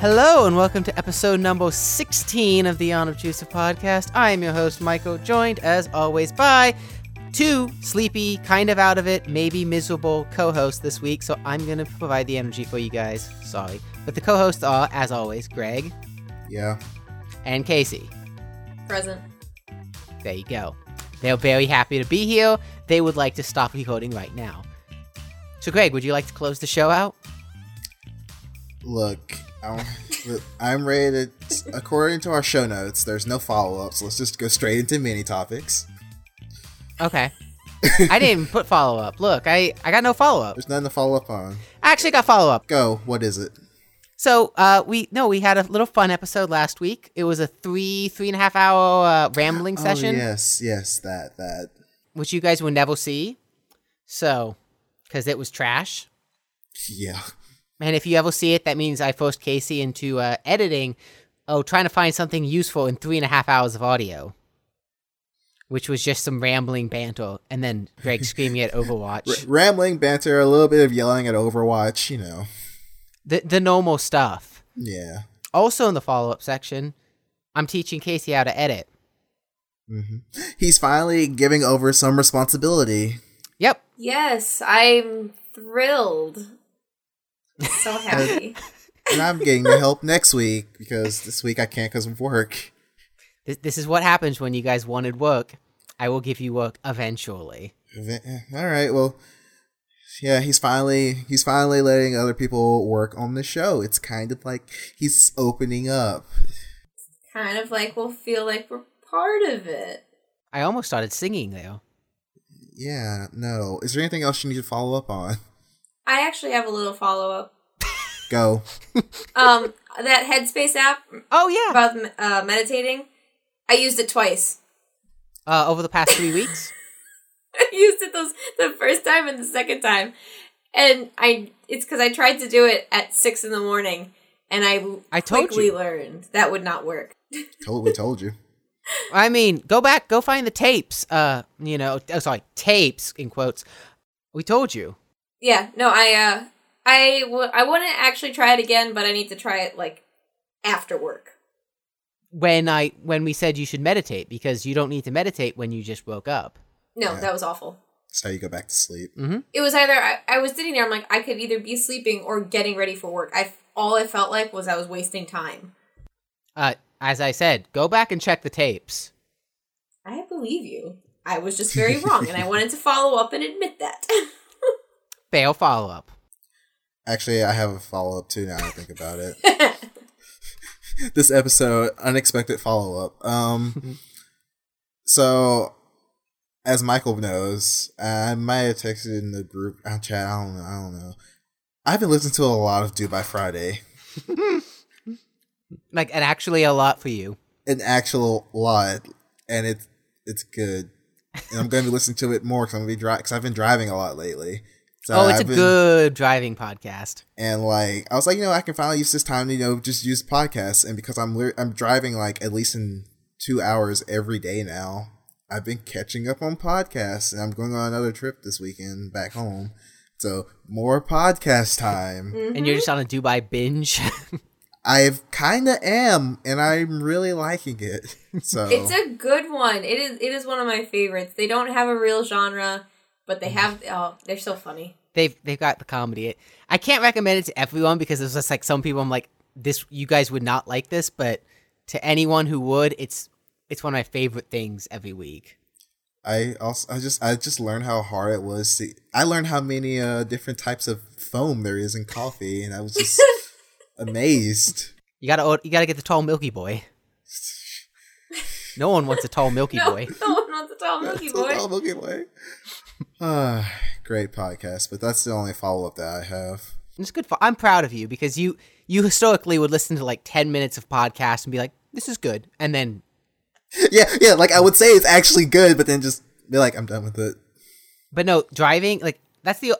Hello and welcome to episode number 16 of the Unobtrusive Podcast. I am your host, Michael, joined as always by two sleepy, kind of out of it, maybe miserable co hosts this week, so I'm going to provide the energy for you guys. Sorry. But the co hosts are, as always, Greg Yeah. and Casey. Present. There you go. They're very happy to be here. They would like to stop recording right now. So, Greg, would you like to close the show out? Look, I'm, I'm ready to. According to our show notes, there's no follow up, so let's just go straight into mini topics. Okay. I didn't even put follow up. Look, I, I got no follow up. There's nothing to follow up on. I actually got follow up. Go. What is it? So, uh, we no, we had a little fun episode last week. It was a three, three and a half hour uh, rambling session, Oh, yes, yes, that, that. which you guys will never see. So, because it was trash. Yeah. And if you ever see it, that means I forced Casey into uh, editing, oh, trying to find something useful in three and a half hours of audio, which was just some rambling banter, and then Greg screaming at Overwatch. R- rambling banter, a little bit of yelling at Overwatch, you know. the the normal stuff. Yeah. Also in the follow up section, I'm teaching Casey how to edit. hmm He's finally giving over some responsibility. Yep. Yes, I'm thrilled. So happy. And I'm getting the help next week because this week I can't because of work. This, this is what happens when you guys wanted work. I will give you work eventually. Eh, all right, well, yeah, he's finally he's finally letting other people work on the show. It's kind of like he's opening up. kind of like we'll feel like we're part of it. I almost started singing though. Yeah, no. Is there anything else you need to follow up on? I actually have a little follow up. Go. Um, that Headspace app Oh yeah. about uh, meditating, I used it twice. Uh, over the past three weeks. I used it those the first time and the second time, and I it's because I tried to do it at six in the morning, and I I told quickly you. learned that would not work. Totally told you. I mean, go back, go find the tapes. Uh, you know, oh, sorry, tapes in quotes. We told you. Yeah, no, I uh I w- I want to actually try it again, but I need to try it like after work. when I when we said you should meditate because you don't need to meditate when you just woke up. No, Yeah. that was awful. That's how you go back to sleep. It was either I, I was sitting there, I'm like I could either be sleeping or getting ready for work. I all I felt like was I was wasting time. Uh, as I said, go back and check the tapes. I believe you. I was just very wrong, and I wanted to follow up and admit that. Fail follow up. Actually, I have a follow up too now I think about it. this episode, unexpected follow up. Um, so as Michael knows, I might have texted in the group uh, chat. I don't know. I don't know. I've been listening to a lot of Do by Friday, Like, and actually a lot for you. an actual lot, and it's it's good. And I'm going to be listening to it more because I'm going to be driving. Because I've been driving a lot lately. So oh, it's I've a been- good driving podcast. and like I was like, you know, I can finally use this time to you know just use podcasts, and because I'm lit- I'm driving like at least in two hours every day now, I've been catching up on podcasts, and I'm going on another trip this weekend back home, so more podcast time. Mm-hmm. And you're just on a Do By binge. I've kind of am, and I'm really liking it. So It's a good one. It is. It is one of my favorites. They don't have a real genre, but they mm. have. Oh, they're so funny. They've they've got the comedy. I can't recommend it to everyone because it's just like some people I'm like this you guys would not like this, but to anyone who would, it's it's one of my favorite things every week. I also I just I just learned how hard it was. To, I learned how many uh different types of foam there is in coffee, and I was just amazed. You gotta you gotta get the tall Milky Boy. No one wants a tall Milky No, Boy. no one wants a tall Milky Boy. Oh, Milky Way. Ah, great podcast, but that's the only follow up that I have. It's good. For, I'm proud of you because you you historically would listen to like ten minutes of podcast and be like, "This is good," and then Yeah, yeah, like I would say it's actually good, but then just be like, I'm done with it. But no, driving like that's the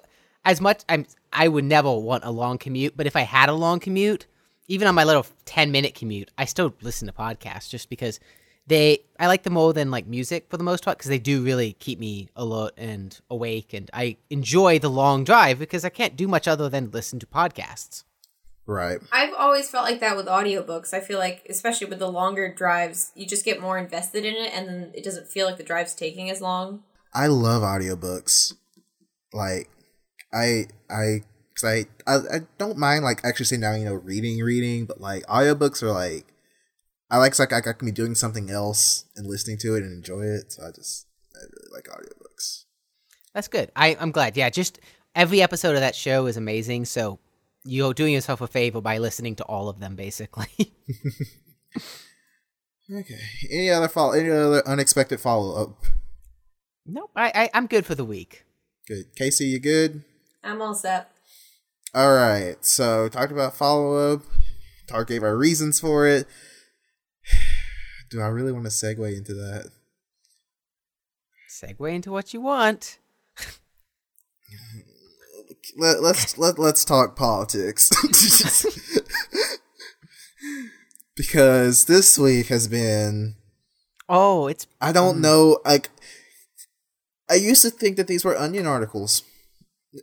as much I'm I would never want a long commute, but if I had a long commute, even on my little 10 minute commute, I still listen to podcasts just because they I like them more than like music for the most part because they do really keep me alert and awake and I enjoy the long drive because I can't do much other than listen to podcasts. Right. I've always felt like that with audiobooks. I feel like, especially with the longer drives, you just get more invested in it and then it doesn't feel like the drive's taking as long. I love audiobooks. Like I I cuz I, I I don't mind like actually sitting down, you know, reading reading, but like audiobooks are like I like like I can be doing something else and listening to it and enjoy it. So I just I really like audiobooks. That's good. I, I'm glad. Yeah, just every episode of that show is amazing. So you're doing yourself a favor by listening to all of them, basically. Okay. Any other follow? Any other unexpected follow up? nope, I, I I'm good for the week. Good. Casey, you good? I'm all set. All right. So talked about follow up. Talk gave our reasons for it. Do I really want to segue into that? Segue into what you want. Let, let's let let's talk politics. because this week has been Oh, it's I don't mm. know like I used to think that these were onion articles.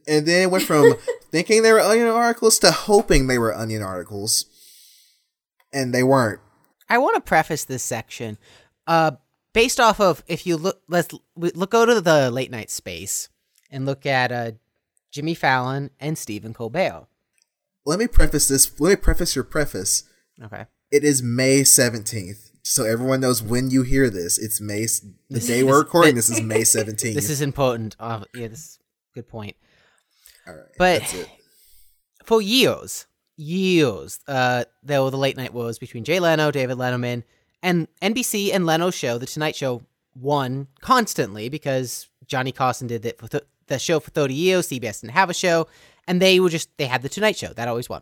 And then it went from thinking they were onion articles to hoping they were onion articles. And they weren't. I want to preface this section, uh, based off of if you look, let's look go to the late night space and look at uh, Jimmy Fallon and Stephen Colbert. Let me preface this. Let me preface your preface. Okay, It is May 17th. So everyone knows when you hear this. It's May the day we're recording this is May 17th. this is important. Uh, yeah, this is a good point. All right. but- that's it. For years, years, uh, there were the late night wars between Jay Leno, David Letterman, and NBC and Leno's show, The Tonight Show, won constantly because Johnny Carson did it for th- the show for 30 years. CBS didn't have a show, and they were just, they had The Tonight Show. That always won.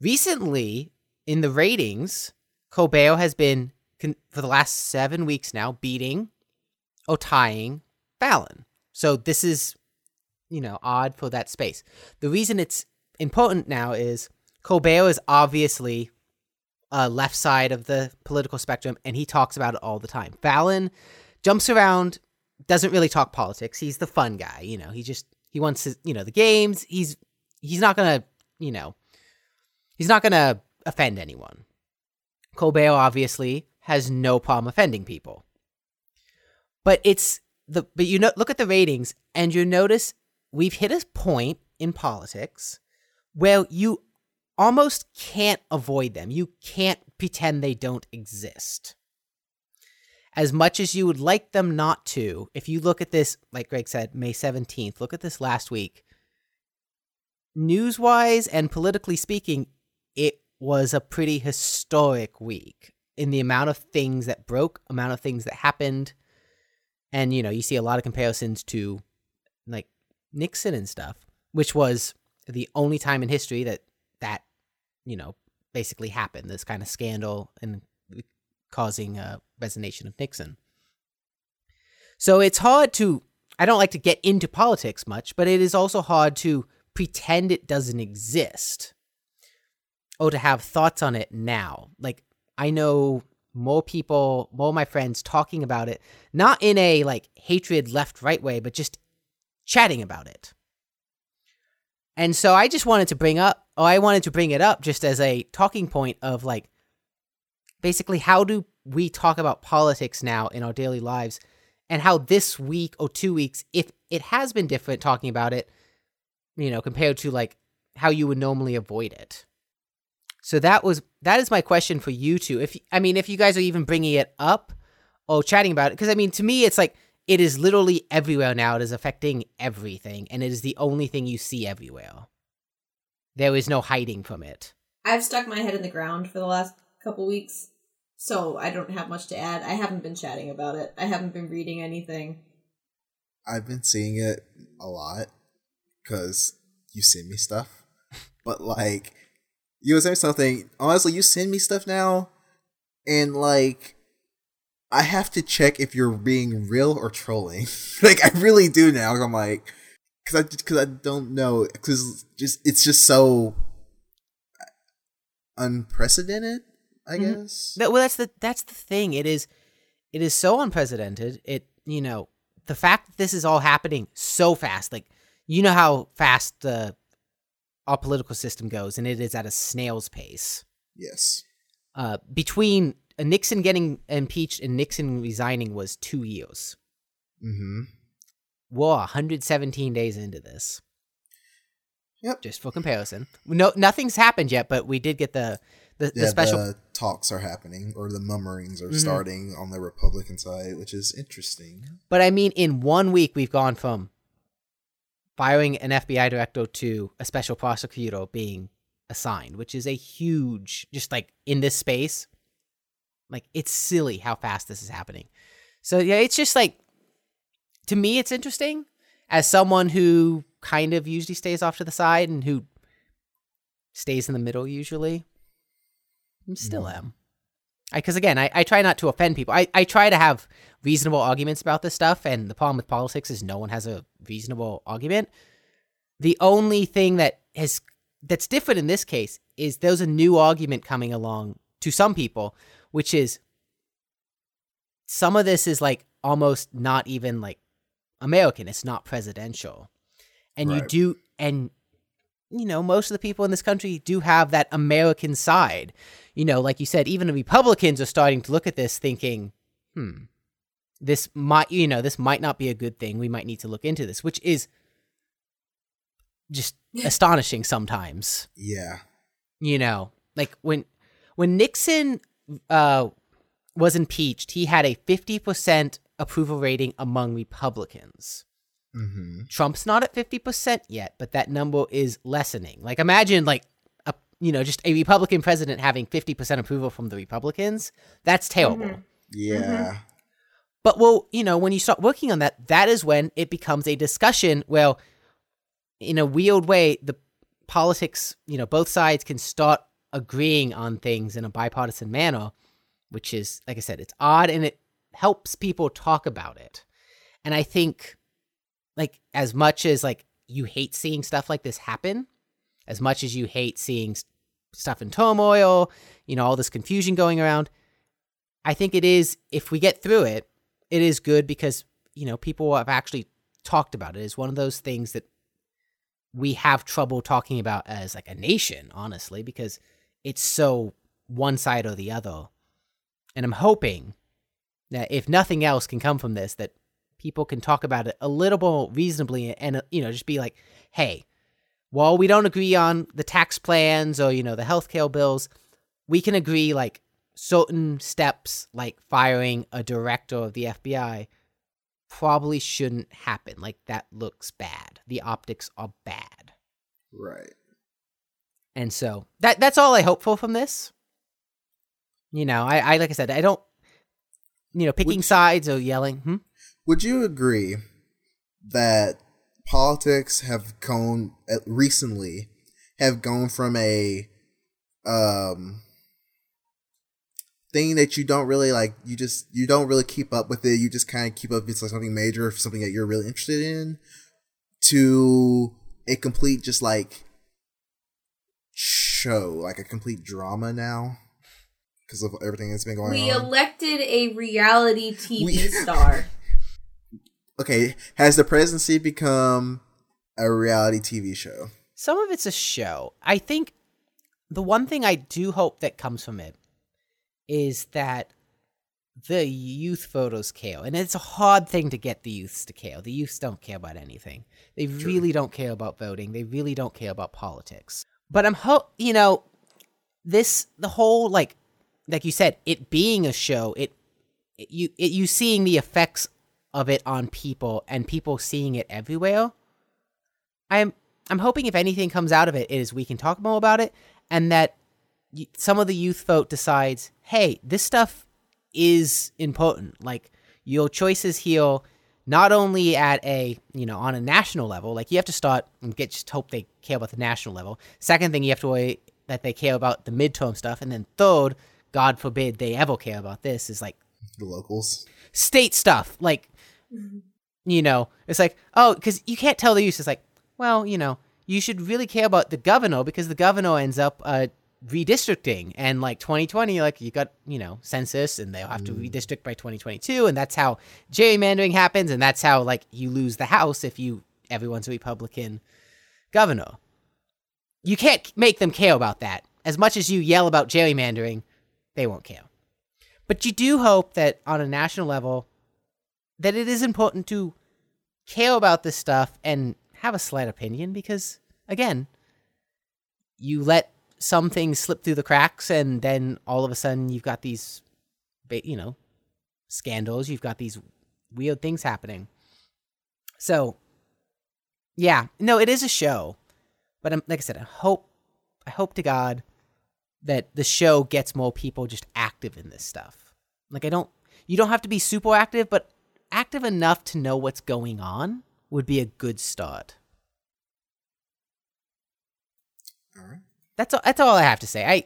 Recently, in the ratings, Colbert has been, con- for the last seven weeks now, beating or tying Fallon. So this is, you know, odd for that space. The reason it's important now is Colbert is obviously uh, left side of the political spectrum, and he talks about it all the time. Fallon jumps around, doesn't really talk politics. He's the fun guy, you know. He just he wants to, you know, the games. He's he's not gonna, you know, he's not gonna offend anyone. Colbert obviously has no problem offending people, but it's the but you know look at the ratings and you notice we've hit a point in politics where you almost can't avoid them. You can't pretend they don't exist. As much as you would like them not to, if you look at this, like Greg said, May 17th, look at this last week. News wise and politically speaking, it was a pretty historic week in the amount of things that broke, amount of things that happened. And, you know, you see a lot of comparisons to like Nixon and stuff, which was the only time in history that you know basically happened this kind of scandal and causing a resignation of Nixon. So it's hard to I don't like to get into politics much, but it is also hard to pretend it doesn't exist or to have thoughts on it now. Like I know more people, more of my friends talking about it, not in a like hatred left right way, but just chatting about it. And so I just wanted to bring up, oh, I wanted to bring it up just as a talking point of like, basically, how do we talk about politics now in our daily lives? And how this week or two weeks, if it has been different talking about it, you know, compared to like how you would normally avoid it. So that was that is my question for you two. If I mean, if you guys are even bringing it up or chatting about it, because I mean, to me, it's like it is literally everywhere now. It is affecting everything, and it is the only thing you see everywhere. There is no hiding from it. I've stuck my head in the ground for the last couple weeks, so I don't have much to add. I haven't been chatting about it. I haven't been reading anything. I've been seeing it a lot because you send me stuff. But like, you were saying something. Honestly, you send me stuff now, and like, I have to check if you're being real or trolling. like, I really do now. I'm like, because I because I don't know because just it's just so unprecedented. I Mhm. guess. That, well, that's the that's the thing. It is, it is so unprecedented. It you know the fact that this is all happening so fast. Like you know how fast the our political system goes, and it is at a snail's pace. Yes. Uh, between uh, Nixon getting impeached and Nixon resigning was two years. Mm-hmm. We're 117 days into this. Yep. Just for comparison, no, nothing's happened yet, but we did get the the, Yeah, the special. the talks are happening, or the mummerings are Mhm. starting on the Republican side, which is interesting. But I mean, in one week, we've gone from firing an FBI director to a special prosecutor being assigned, which is a huge, just like in this space, like it's silly how fast this is happening. So yeah, it's just like, to me, it's interesting as someone who kind of usually stays off to the side and who stays in the middle usually. I still Mhm. am. Because again, I, I try not to offend people. I, I try to have reasonable arguments about this stuff, and the problem with politics is no one has a reasonable argument. The only thing that has that's different in this case is there's a new argument coming along to some people, which is some of this is like almost not even like American. It's not presidential. And you do and you know, most of the people in this country do have that American side. You know, like you said, even the Republicans are starting to look at this thinking, hmm, this might, you know, this might not be a good thing. We might need to look into this, which is just astonishing sometimes. Yeah. You know, like when when Nixon uh was impeached, he had a 50% approval rating among Republicans. Mm-hmm. Trump's not at 50% yet, but that number is lessening. Like imagine like a you know, just a Republican president having 50% approval from the Republicans. That's terrible. Mhm. Yeah. But well, you know, when you start working on that, that is when it becomes a discussion. Well, in a weird way, the politics, you know, both sides can start agreeing on things in a bipartisan manner, which is, like I said, it's odd and it helps people talk about it. And I think, like, as much as like you hate seeing stuff like this happen, as much as you hate seeing stuff in turmoil, you know, all this confusion going around, I think it is, if we get through it, it is good because, you know, people have actually talked about it. It's one of those things that we have trouble talking about as like a nation, honestly, because it's so one side or the other. And I'm hoping that if nothing else can come from this, that people can talk about it a little more reasonably and, uh, you know, just be like, hey, while we don't agree on the tax plans or, you know, the healthcare bills, we can agree like certain steps like firing a director of the FBI probably shouldn't happen. Like that looks bad. The optics are bad. Right. And so that that's all I hope for from this. You know, I, I like I said, I don't you know, picking Would- sides or yelling. Hmm? Would you agree that politics have gone recently have gone from a um thing that you don't really like you just you don't really keep up with it you just kind of keep up if it's like something major or something that you're really interested in to a complete just like show like a complete drama now because of everything that's been going We on We elected a reality TV We- star. okay has the presidency become a reality tv show Some of it's a show. I think the one thing I do hope that comes from it is that the youth photos care. And it's a hard thing to get the youths to care. The youths don't care about anything. They really don't care about voting. They really don't care about politics. But I'm hope you know, this the whole like like you said, it being a show, it, it you it, you seeing the effects of it on people and people seeing it everywhere. I'm I'm hoping if anything comes out of it is we can talk more about it and that some of the youth vote decides, hey, this stuff is important. Like your choices here, not only at a you know on a national level, like you have to start and get just hope they care about the national level. Second thing, you have to worry that they care about the midterm stuff, and then third, God forbid they ever care about this is like the locals state stuff. Like, you know, it's like, oh, because you can't tell the use It's like, well, you know, you should really care about the governor because the governor ends up uh, redistricting. And like 2020, like you got, you know, census and they'll have to mm. redistrict by 2022. And that's how gerrymandering happens. And that's how like you lose the House if you, everyone's a Republican governor. you can't make them care about that. As much as you yell about gerrymandering, they won't care. But you do hope that on a national level, that it is important to care about this stuff and have a slight opinion because, again, you let some things slip through the cracks and then all of a sudden you've got these, you know, scandals. You've got these weird things happening. So, yeah, no, it is a show, but I'm, like I said, I hope, I hope to God that the show gets more people just active in this stuff. Like I don't, you don't have to be super active, but active enough to know what's going on would be a good start. All right. That's all, that's all I have to say. I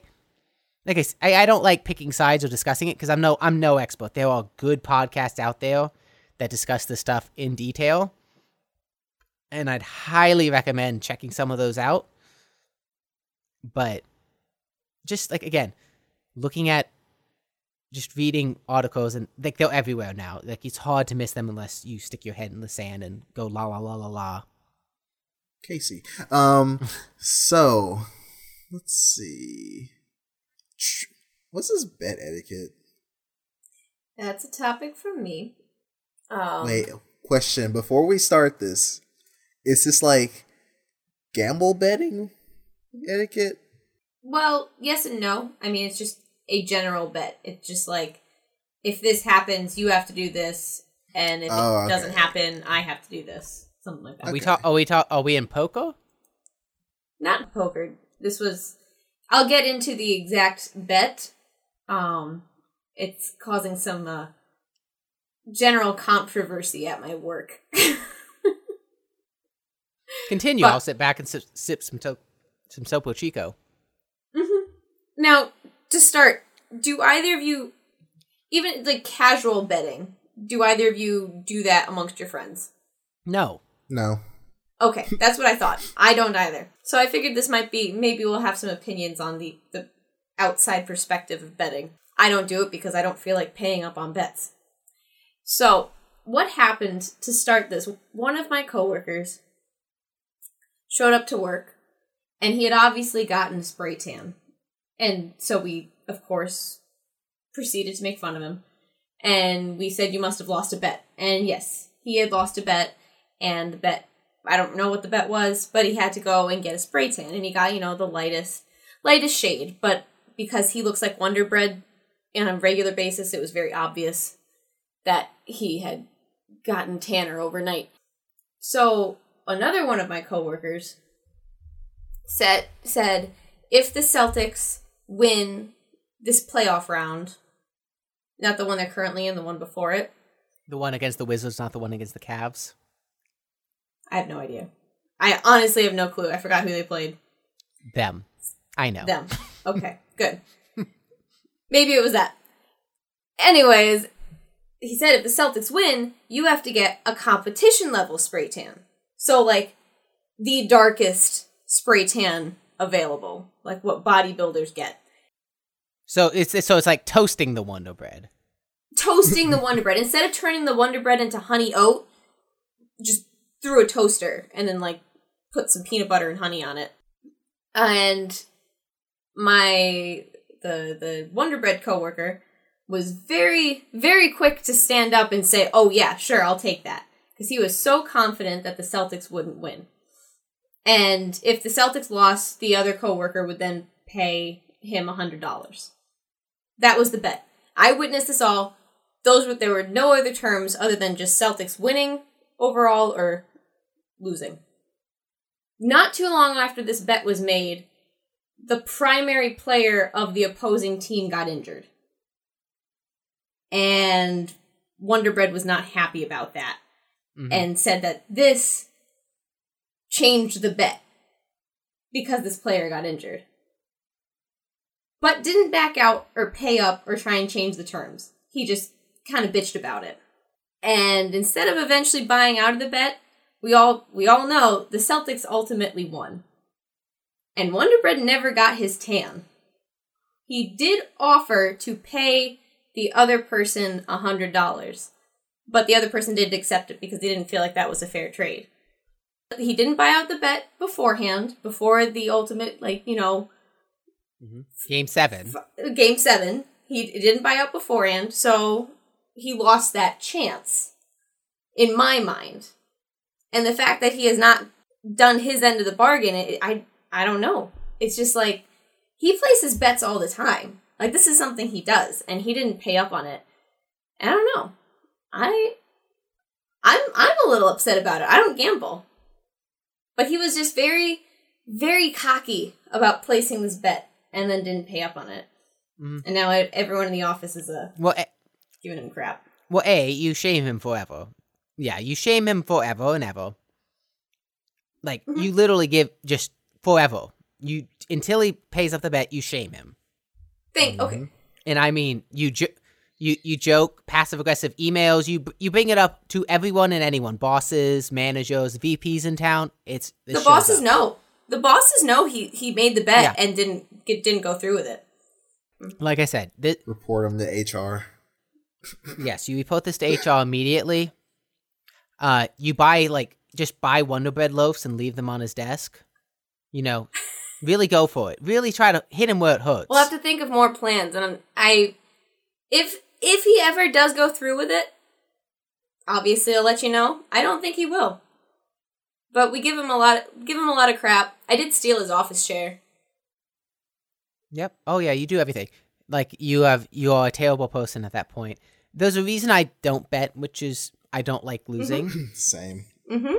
like I, I, I don't like picking sides or discussing it because I'm no I'm no expert. There are good podcasts out there that discuss this stuff in detail, and I'd highly recommend checking some of those out. But just like again, looking at just reading articles and like they're everywhere now. Like it's hard to miss them unless you stick your head in the sand and go la la la la la. Casey. Um so let's see. What's this bet etiquette? That's a topic from me. Um, Wait, question before we start this. Is this like gamble betting etiquette? Well, yes and no. I mean, it's just a general bet. It's just like if this happens, you have to do this, and if Oh, it okay. doesn't happen, I have to do this. Something like that. Are we talk? Are we talk? Are we in poker? Not poker. This was. I'll get into the exact bet. Um, it's causing some uh, general controversy at my work. Continue. But- I'll sit back and sip, sip some to- some Topo Chico. hmm Now, to start, do either of you, even like casual betting, do either of you do that amongst your friends? No. No. Okay, that's what I thought. I don't either. So I figured this might be maybe we'll have some opinions on the the outside perspective of betting. I don't do it because I don't feel like paying up on bets. So, what happened to start this? One of my coworkers showed up to work and he had obviously gotten a spray tan. And so we, of course, proceeded to make fun of him. And we said, You must have lost a bet. And yes, he had lost a bet. And the bet, I don't know what the bet was, but he had to go and get a spray tan. And he got, you know, the lightest, lightest shade. But because he looks like Wonder Bread on a regular basis, it was very obvious that he had gotten tanner overnight. So another one of my coworkers said said if the Celtics win this playoff round, not the one they're currently in, the one before it, The one against the Wizards, not the one against the Cavs. I have no idea. I honestly have no clue. I forgot who they played. Them. I know. Them. Okay, good. Maybe it was that. Anyways, he said if the Celtics win, you have to get a competition level spray tan. So, like, the darkest spray tan available, like what bodybuilders get. So it's so it's like toasting the Wonder Bread. Toasting the Wonder Bread. Instead of turning the Wonder Bread into honey oat, just through a toaster and then, like, put some peanut butter and honey on it. And my the the Wonder Bread coworker was very very quick to stand up and say, "Oh yeah, sure, I'll take that," because he was so confident that the Celtics wouldn't win. And if the Celtics lost, the other coworker would then pay him a hundred dollars. That was the bet. I witnessed this all. Those were there were no other terms other than just Celtics winning overall or losing. Not too long after this bet was made, the primary player of the opposing team got injured. And Wonderbread was not happy about that Mhm. and said that this changed the bet because this player got injured. But didn't back out or pay up or try and change the terms. He just kind of bitched about it. And instead of eventually buying out of the bet, we all we all know the Celtics ultimately won. And Wonder Bread never got his tan. He did offer to pay the other person a hundred dollars, but the other person didn't accept it because they didn't feel like that was a fair trade. He didn't buy out the bet beforehand, before the ultimate, like, you know, mm-hmm. Game seven. game seven. He didn't buy out beforehand, so he lost that chance, in my mind. And the fact that he has not done his end of the bargain, it, I I don't know. It's just like he places bets all the time. Like this is something he does, and he didn't pay up on it. And I don't know. I I'm I'm a little upset about it. I don't gamble, but he was just very very cocky about placing this bet, and then didn't pay up on it. Mhm. And now everyone in the office is uh, Well, a, giving him crap. well, a you shame him forever. Yeah, you shame him forever and ever. Like Mhm. you literally give just forever. You until he pays up the bet, you shame him. Think okay. and I mean you jo- you you joke, passive aggressive emails. You you bring it up to everyone and anyone, bosses, managers, VPs in town. It's this The bosses up. know. The bosses know he he made the bet Yeah. and didn't get, didn't go through with it. Like I said, thi- Report him to HR. yes, you report this to HR immediately. Uh, you buy like just buy Wonder Bread loaves and leave them on his desk. You know, really go for it. Really try to hit him where it hurts. We'll have to think of more plans, and I'm, I, if if he ever does go through with it, obviously I'll let you know. I don't think he will, but we give him a lot. Give him a lot of crap. I did steal his office chair. Yep. Oh yeah, you do everything. Like you have you are a terrible person at that point. There's a reason I don't bet, which is I don't like losing. Same. Mm-hmm.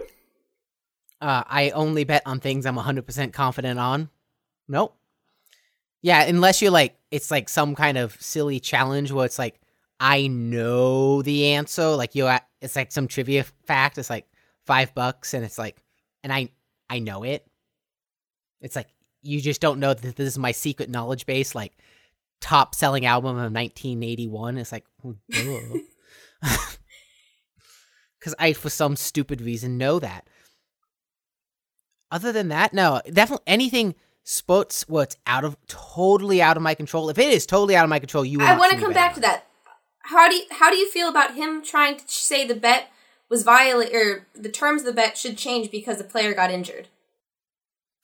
Uh, I only bet on things I'm 100% confident on. Nope. Yeah, unless you're like, it's like some kind of silly challenge where it's like, I know the answer. Like you're at, it's like some trivia fact. It's like five bucks, and it's like, and I, I know it. It's like you just don't know that this is my secret knowledge base. Like top selling album of 1981. It's like, oh, duh. because I, for some stupid reason, know that. Other than that, no, definitely anything sports where it's out of totally out of my control. If it is totally out of my control, you. I want to come back to that. How do you, how do you feel about him trying to say the bet was violate or the terms of the bet should change because the player got injured?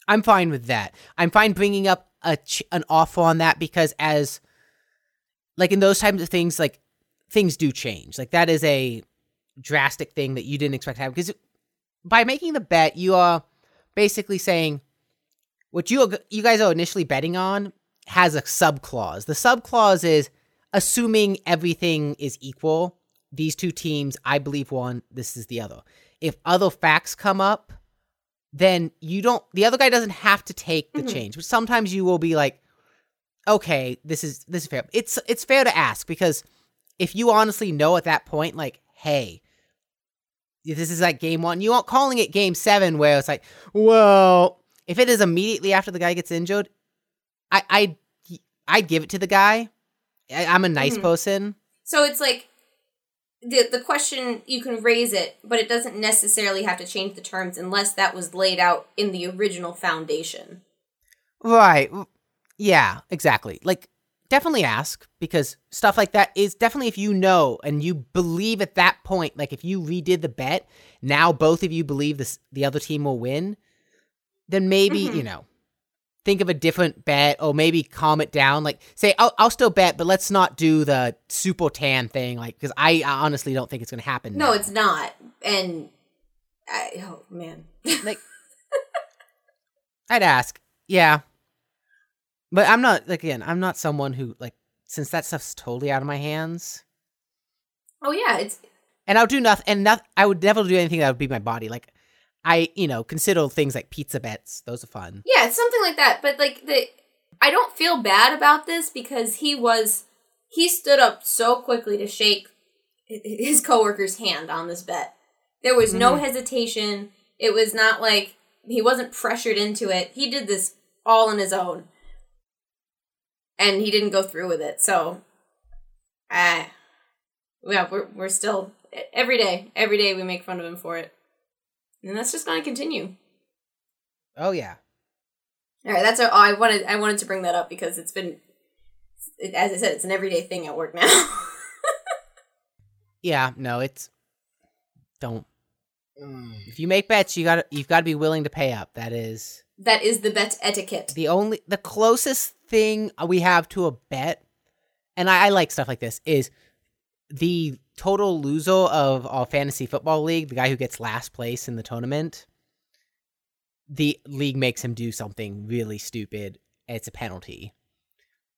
I'm fine with that. I'm fine bringing up a ch- an offer on that because as like in those types of things, like things do change. Like that is a drastic thing that you didn't expect to happen because by making the bet, you are basically saying what you you guys are initially betting on has a sub clause. The sub clause is assuming everything is equal. These two teams, I believe one, this is the other. If other facts come up, then you don't the other guy doesn't have to take the Mhm. change. But sometimes you will be like, okay, this is this is fair. It's it's fair to ask because if you honestly know at that point, like, hey, this is like game one, you aren't calling it game seven where it's like, well, if it is immediately after the guy gets injured, I I I'd give it to the guy. I, I'm a nice Mhm. person. So it's like the the question you can raise it, but it doesn't necessarily have to change the terms unless that was laid out in the original foundation. Right. Yeah, exactly. Like definitely ask because stuff like that is definitely if you know and you believe at that point like if you redid the bet, now both of you believe this the other team will win, then maybe, Mhm. you know, think of a different bet or maybe calm it down like say I'll, I'll still bet but let's not do the super tan thing like because I, I honestly don't think it's going to happen No, now. it's not. And I, oh man, like I'd ask, yeah. But I'm not like again, I'm not someone who like since that stuff's totally out of my hands. oh yeah, it's And I'll do nothing and not I would never do anything that would be my body. Like I, you know, consider things like pizza bets. Those are fun. yeah, it's something like that. But like the, I don't feel bad about this because he was he stood up so quickly to shake hi- his coworker's hand on this bet. There was no mm-hmm. hesitation. It was not like he wasn't pressured into it. He did this all on his own. And he didn't go through with it. So uh yeah, we're we're still every day, every day we make fun of him for it. And that's just going to continue. Oh yeah. All right, that's all I wanted I wanted to bring that up because it's been it, as I said, it's an everyday thing at work now. Yeah, no, it's don't If you make bets, you got you've got to be willing to pay up. That is That is the bet etiquette. the only the closest thing we have to a bet, and I, I like stuff like this is the total loser of our fantasy football league, the guy who gets last place in the tournament. The league makes him do something really stupid. It's a penalty.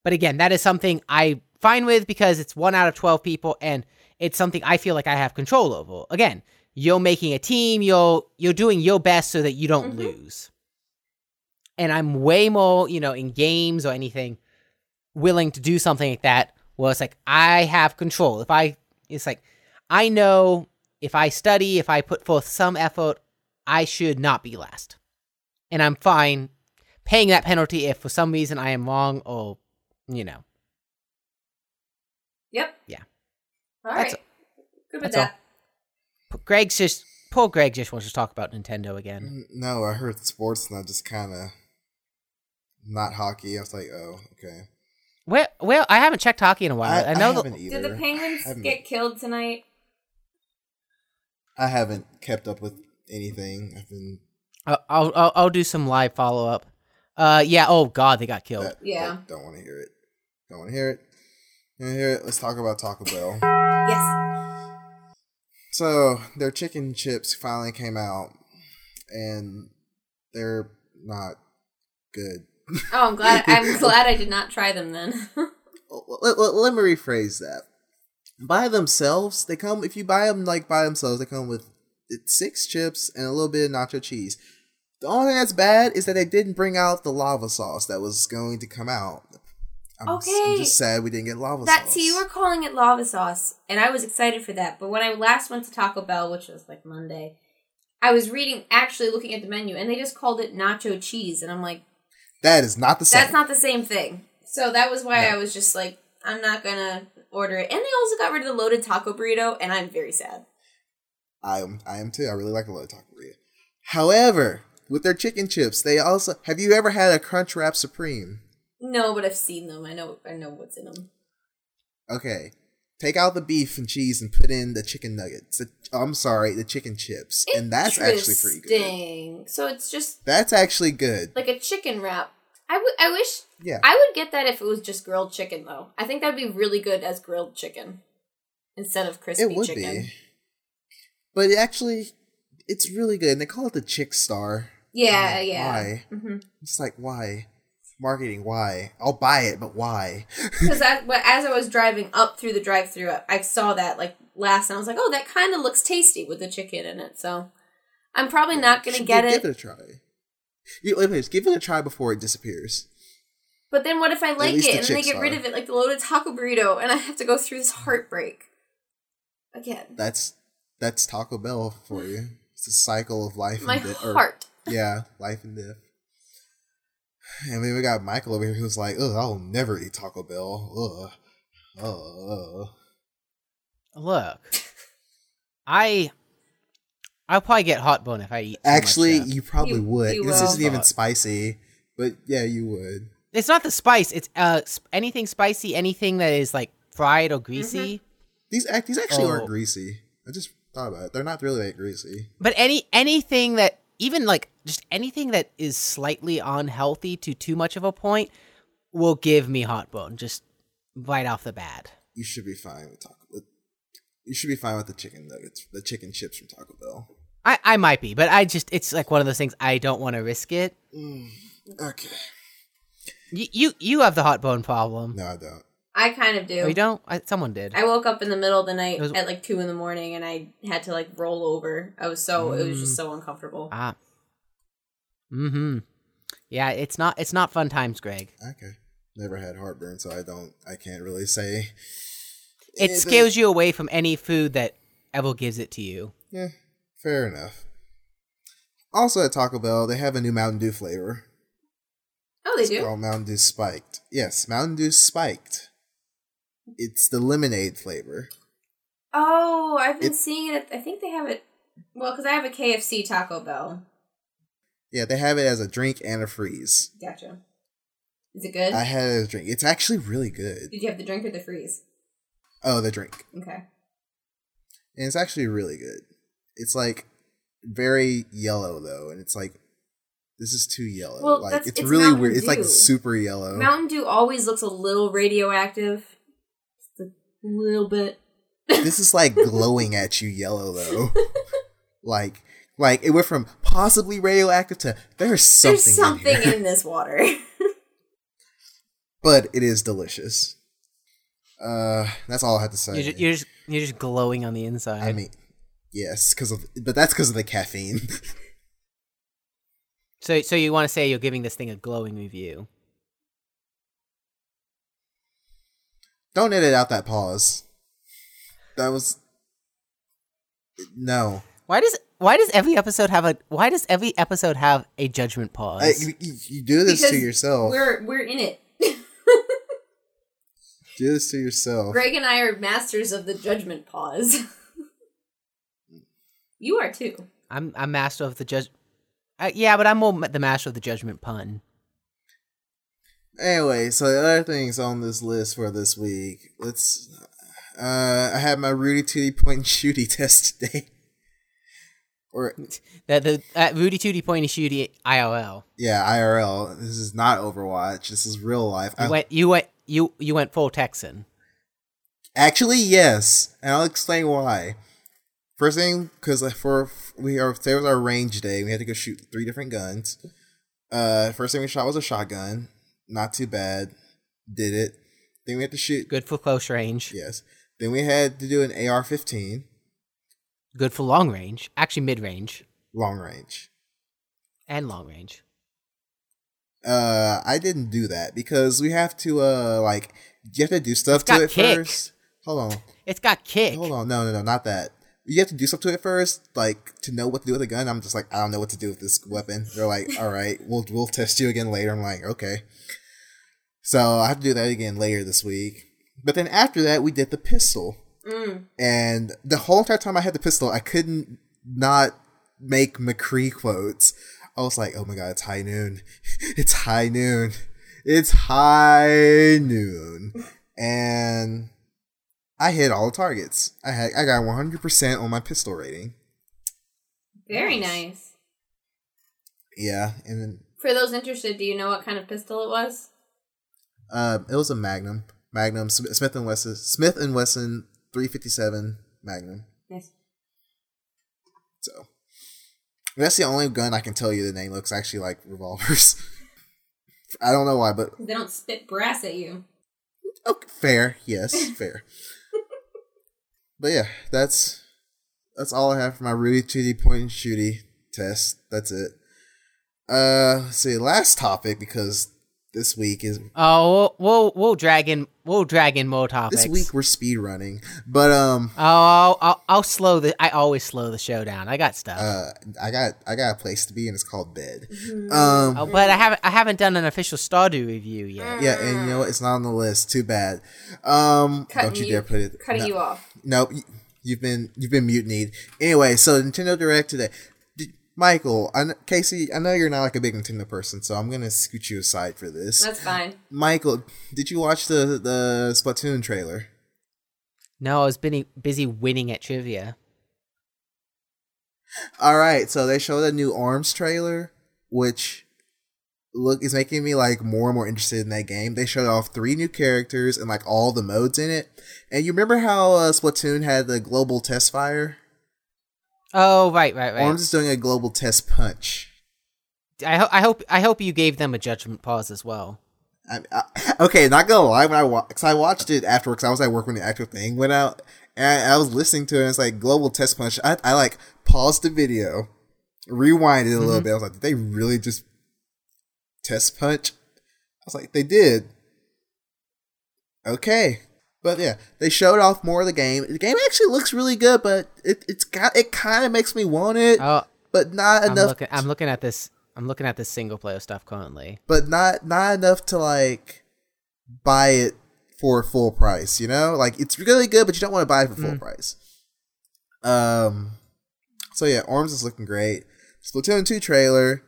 But again, that is something I fine with because it's one out of 12 people and it's something I feel like I have control over. Again, you're making a team, you're you're doing your best so that you don't Mhm. lose. And I'm way more, you know, in games or anything willing to do something like that where it's like I have control. If I it's like I know if I study, if I put forth some effort, I should not be last. And I'm fine paying that penalty if for some reason I am wrong or you know. Yep. Yeah. All That's right. Good with that's all. that. P- Greg's just poor Greg just wants to talk about Nintendo again. No, I heard sports and I just kind of not hockey. I was like, oh, okay. Well, well, I haven't checked hockey in a while. I, know the, haven't either. Did the Penguins get killed tonight? I haven't kept up with anything. I've been I'll, I'll I'll I'll do some live follow up. Uh, yeah. Oh God, they got killed. that, Yeah. that- don't want to hear it. Don't want to hear it. You wanna hear it? Let's talk about Taco Bell. So their chicken chips finally came out, and they're not good. Oh, I'm glad. I'm glad I did not try them then. let, let- let me rephrase that. By themselves, they come. If you buy them like by themselves, they come with six chips and a little bit of nacho cheese. The only thing that's bad is that they didn't bring out the lava sauce that was going to come out. I'm, s- I'm Okay. just sad we didn't get lava that sauce. see, you were calling it lava sauce, and I was excited for that. But when I last went to Taco Bell, which was like Monday, I was reading, actually looking at the menu, and they just called it nacho cheese, and I'm like, that is not the same. that's not the same thing. So that was why No. I was just like, I'm not gonna order it. And they also got rid of the loaded taco burrito, and I'm very sad. I am. I am too. I really like the low taco burrito. However, with their chicken chips, they also have you ever had a Crunch Wrap Supreme? No, but I've seen them. I know. I know what's in them. Okay. Take out the beef and cheese and put in the chicken nuggets. The, I'm sorry, the chicken chips. And that's actually pretty good. Interesting. So it's just That's actually good. like a chicken wrap. I would. I wish Yeah. I would get that if it was just grilled chicken, though. I think that'd be really good as grilled chicken instead of crispy it would chicken. be. But it actually, it's really good. And they call it the Chick Star. Yeah, Like, yeah. Why? Mm-hmm. It's like, why? Marketing, why? I'll buy it, but why? Because as I was driving up through the drive-through, I saw that like last, and I was like, "Oh, that kind of looks tasty with the chicken in it." So I'm probably not gonna get it. Give it a try. You, anyways, give it a try before it disappears. But then what if I like it the and then they get rid of it, like the loaded taco burrito, and I have to go through this heartbreak again? That's that's Taco Bell for you. It's a cycle of life My and death. or- Yeah, life and death. And then we got Michael over here who's like, "Ugh, I'll never eat Taco Bell." Ugh, ugh. Look, I I'll probably get heartburn if I eat. too much Actually, stuff. you probably You- would. you this will. isn't even spicy, but yeah, you would. it's not the spice. It's uh sp- anything spicy, anything that is like fried or greasy. These act these actually Oh. aren't greasy. I just thought about it. They're not really that greasy. But any anything that even like just anything that is slightly unhealthy to too much of a point will give me heartburn just right off the bat. You should be fine with Taco. With, you should be fine with the chicken nuggets, the chicken chips from Taco Bell. I I might be, but I just it's like one of those things I don't want to risk it. Okay. You you, you have the heartburn problem. No, I don't. I kind of do. Oh, you don't? I, someone did. I woke up in the middle of the night was- at like two in the morning, and I had to like roll over. I was so it was Mm. just so uncomfortable. ah. Mm-hmm. Yeah, it's not it's not fun times, Greg. Okay. Never had heartburn, so I don't. I can't really say. It scares you away from any food that ever gives it to you. Yeah, fair enough. Also at Taco Bell, they have a new Mountain Dew flavor. Oh, they It's do. called Mountain Dew Spiked. Yes, Mountain Dew Spiked. It's the lemonade flavor. Oh, I've been It- seeing it. I think they have it. Well, because I have a KFC Taco Bell. Yeah, they have it as a drink and a freeze. Gotcha. Is it good? I had it as a drink. It's actually really good. Did you have the drink or the freeze? Oh, the drink. Okay. And it's actually really good. It's like very yellow though, and it's like this is too yellow. Well, like it's, it's really Mountain weird. It's like super yellow. Mountain Dew always looks a little radioactive. Just a little bit. this is like glowing at you yellow though. like like it went from possibly radioactive to there's something, There's something in, here. in this water. but it is delicious. Uh, that's all I have to say. You're just, you're just you're just glowing on the inside. I mean, yes, because of but that's because of the caffeine. so so you want to say you're giving this thing a glowing review? Don't edit out that pause. That was no. Why does why does every episode have a why does every episode have a judgment pause? I, you, you- you do this to yourself. We're we're in it. Do this to yourself. Greg and I are masters of the judgment pause. you are too. I'm I'm master of the judge. Uh, yeah, but I'm more the master of the judgment pun. Anyway, so the other things on this list for this week. Let's. Uh, I had my Rudy Tooty point and shooty test today. Or The the uh, Rudy Tooty Pointy Shooty IRL. yeah, IRL. This is not Overwatch. This is real life. You I- went you went you you went full Texan. Actually, yes, and I'll explain why. First thing, because for we are today was our range day, we had to go shoot three different guns. Uh, first thing we shot was a shotgun, not too bad, did it. Then we had to shoot. Good for close range. Yes. Then we had to do an AR-15, Good for long range. Actually, mid range long range. and long range. Uh, I didn't do that because we have to uh like you have to do stuff to it kick. first. Hold on. It's got kick. Hold on, no, no, no, not that. You have to do stuff to it first, like to know what to do with a gun. I'm just like, I don't know what to do with this weapon. They're like, all right, we'll we'll test you again later. I'm like, okay. So I have to do that again later this week. But then after that, we did the pistol, Mm. and the whole entire time I had the pistol, I couldn't not make McCree quotes. I was like, oh my god, it's high noon. It's high noon. It's high noon. And I hit all the targets. I had I got 100% on my pistol rating. Very nice. Yeah, and then For those interested, do you know what kind of pistol it was? uh, it was a Magnum, Magnum Smith and Wesson, Smith and Wesson 357 Magnum. Nice. So that's the only gun I can tell you the name looks actually like revolvers. I don't know why, but They don't spit brass at you. okay, fair, yes, fair. but yeah, that's that's all I have for my Rudy Tooty point and shooty test. That's it. Uh, let's see, last topic because this week is Oh, we'll, we'll we'll drag in we'll drag in more topics. this week we're speed running, but um, Oh, I'll, I'll I'll slow the. I always slow the show down. I got stuff. uh, I got I got a place to be and it's called bed. Mm-hmm. Um, oh, but I haven't I haven't done an official Stardew review yet. yeah, and you know what? It's not on the list. Too bad. Um, Cutting don't you, you- dare put it. Cutting no. you off. Nope. You've been you've been mutinied. Anyway, so Nintendo Direct today. Did, Michael, I, Casey, I know you're not like a big Nintendo person, so I'm gonna scoot you aside for this. That's fine. Michael, did you watch the the Splatoon trailer? No, I was busy busy winning at trivia. All right, so they showed a new Arms trailer, which look is making me like more and more interested in that game. They showed off three new characters and like all the modes in it. And you remember how uh, Splatoon had the global test fire? Oh, right, right, right. Arms is doing a global test punch. I hope I hope I hope you gave them a judgment pause as well. I, I, okay, not gonna lie, when I wa- cause I watched it afterwards. I was at work when the actual thing went out, and I, I was listening to it. and It's like global test punch. I, I like paused the video, rewind it a little mm-hmm. bit. I was like, did they really just test punch? I was like, they did. Okay, but yeah, they showed off more of the game. The game actually looks really good, but it it's got it kind of makes me want it, Oh, but not I'm enough. looking. I'm looking at this. I'm looking at this single player stuff currently. but not not enough to like buy it for full price. You know, like it's really good, but you don't want to buy it for Mm. full price. Um. So yeah, Arms is looking great. Splatoon two trailer.